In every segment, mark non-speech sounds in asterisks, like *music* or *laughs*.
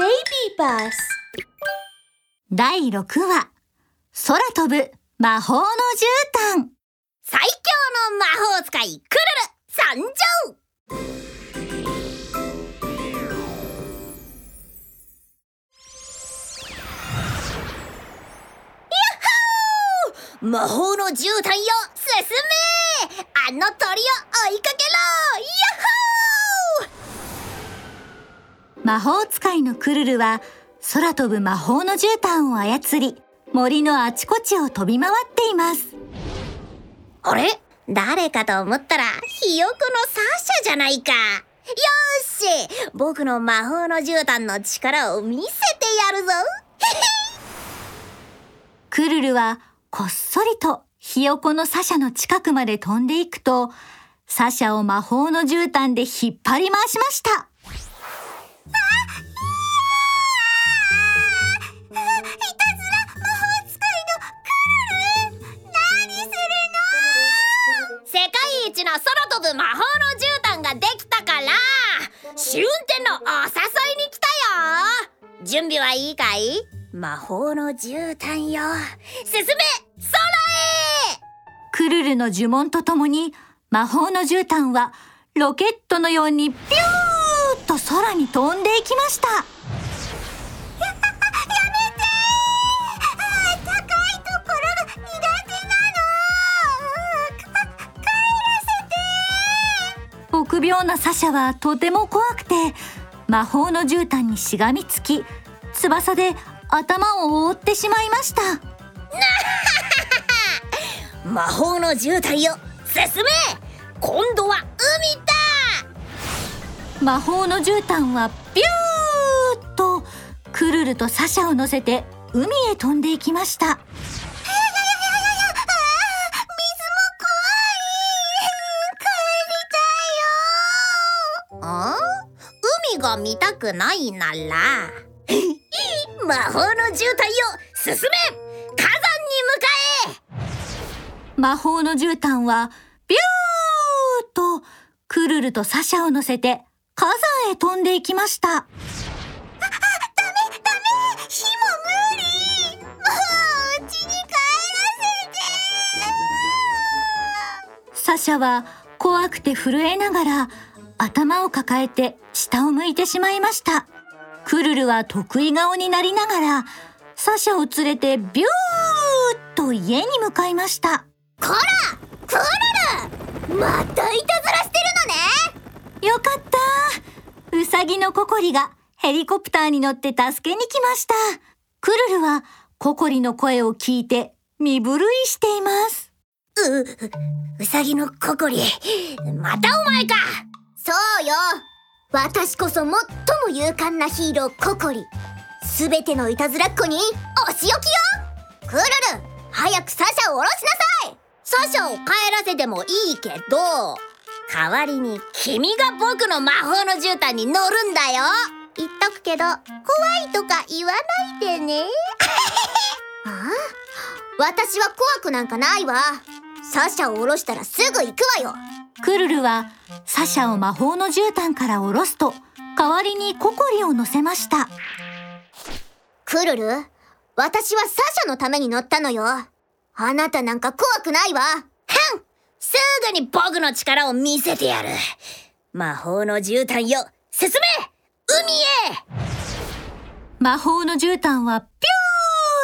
Baby Bus 第6話空飛ぶ魔法の絨毯。最強の魔法使いクルル参上。魔法の絨毯よ進め!あの鳥を追いかけろ!ヤッ魔法使いのクルルは空飛ぶ魔法の絨毯を操り森のあちこちを飛び回っています。あれ？誰かと思ったらひよこのサーシャじゃないか。よーし！僕の魔法の絨毯の力を見せてやるぞ。*laughs* クルルはこっそりとひよこのサシャの近くまで飛んでいくとサシャを魔法の絨毯で引っ張り回しましたの空飛ぶ魔法の絨毯ができたから試運転のお誘いに来たよ。準備はいいかい？魔法の絨毯よ進め空へクルルの呪文とともに魔法の絨毯はロケットのようにピューと空に飛んでいきました。臆病なサシャはとても怖くて魔法の絨毯にしがみつき翼で頭を覆ってしまいました。*laughs* 魔法の絨毯よ進め。今度は海だ魔法の絨毯はビューッとクルルとサシャを乗せて海へ飛んでいきました。あ海が見たくないなら。*laughs* 魔法の絨毯よ進め火山に向かえ。魔法の絨毯はビューッとクルルとサシャを乗せて火山へ飛んでいきました。サシャは怖くて震えながら頭を抱えて下を向いてしまいました。クルルは得意顔になりながらサシャを連れてビューッと家に向かいました。こらクルルまたいたずらしてるのねよかった。ウサギのココリがヘリコプターに乗って助けに来ました。クルルはココリの声を聞いて身震いしています。う、うさぎのココリ。またお前かそうよ。私こそ最も勇敢なヒーローココリ。すべてのいたずらっ子にお仕置きよ。クルル早くサシャを下ろしなさい。サシャを帰らせてもいいけど。代わりに君が僕の魔法の絨毯に乗るんだよ。言っとくけど怖いとか言わないでね。*laughs* ああ私は怖くなんかないわ。サシャを下ろしたらすぐ行くわよ。クルルはサシャを魔法の絨毯から下ろすと代わりにココリを乗せました。クルル私はサシャのために乗ったのよ。あなたなんか怖くないわすぐに僕の力を見せてやる。魔法の絨毯よ進め！海へ！魔法の絨毯はピュ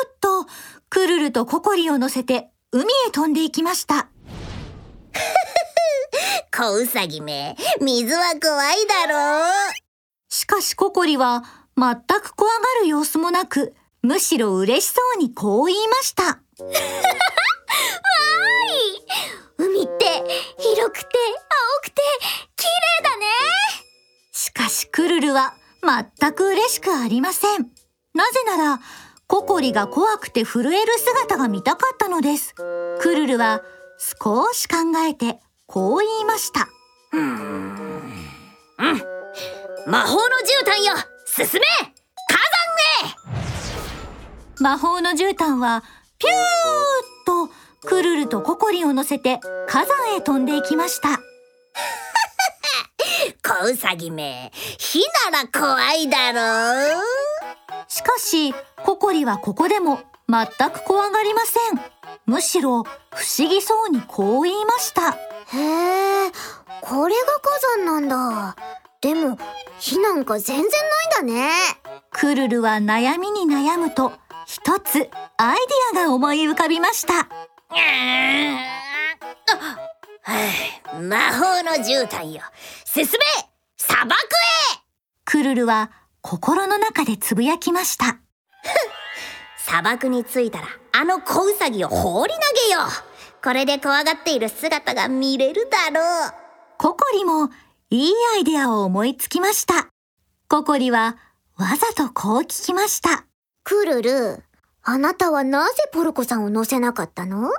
ーッとクルルとココリを乗せて海へ飛んでいきました。*laughs* 小ウサギめ水は怖いだろう。しかしココリは全く怖がる様子もなくむしろ嬉しそうにこう言いました *laughs* 海って広くて青くて綺麗だね。しかしクルルは全く嬉しくありません。なぜならココリが怖くて震える姿が見たかったのです。クルルは少し考えてこう言いました。魔法の絨毯よ。進め。火魔法の絨毯はピュークルルとココリを乗せて火山へ飛んでいきました。*laughs* 小ウサギめ火なら怖いだろう。しココリはここでも全く怖がりません。むしろ不思議そうにこう言いました。へえこれが火山なんだ。でも火なんか全然ないんだね。クルルは悩みに悩むと一つアイディアが思い浮かびました魔法の絨毯よ。進め砂漠へ。クルルは心の中でつぶやきました。砂漠に着いたらあの小ウサギを放り投げよ。うこれで怖がっている姿が見れるだろう。ココリもいいアイデアを思いつきました。ココリはわざとこう聞きました。クルル。あなたはなぜポルコさんを乗せなかったの？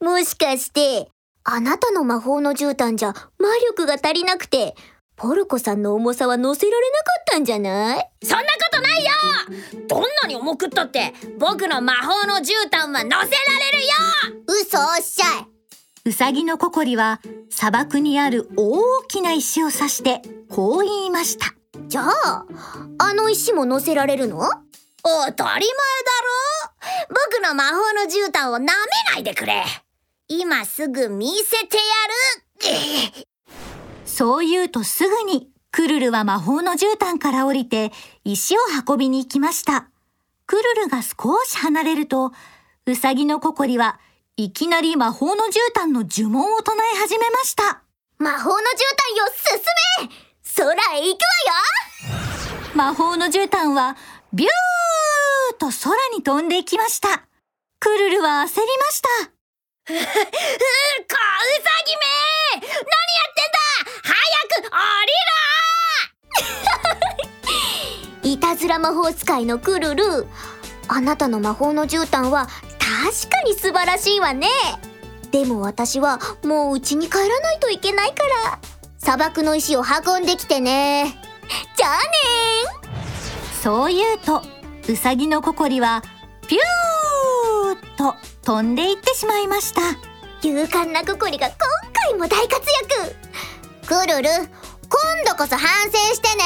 もしかしてあなたの魔法の絨毯じゃ魔力が足りなくてポルコさんの重さは乗せられなかったんじゃない？そんなことないよ！どんなに重くったって僕の魔法の絨毯は乗せられるよ！嘘おっしゃい。うさぎのココリは砂漠にある大きな石を指してこう言いました。じゃああの石も乗せられるの？当たり前だろ僕の魔法の絨毯を舐めないでくれ今すぐ見せてやるそう言うとすぐにクルルは魔法の絨毯から降りて石を運びに行きました。クルルが少し離れると、うさぎのココリはいきなり魔法の絨毯の呪文を唱え始めました。魔法の絨毯よ進め空へ行く魔法の絨毯はビューと空に飛んでいきました。クルルは焦りました。*laughs* うー小ウサギめ何やってんだ早く降りろ *laughs* いたずら魔法使いのクルル。あなたの魔法の絨毯は確かに素晴らしいわね。でも私はもう家に帰らないといけないから。砂漠の石を運んできてね。じゃあねそう言うと、うさぎのココリはピューと飛んでいってしまいました。勇敢なココリが今回も大活躍クルル今度こそ反省してね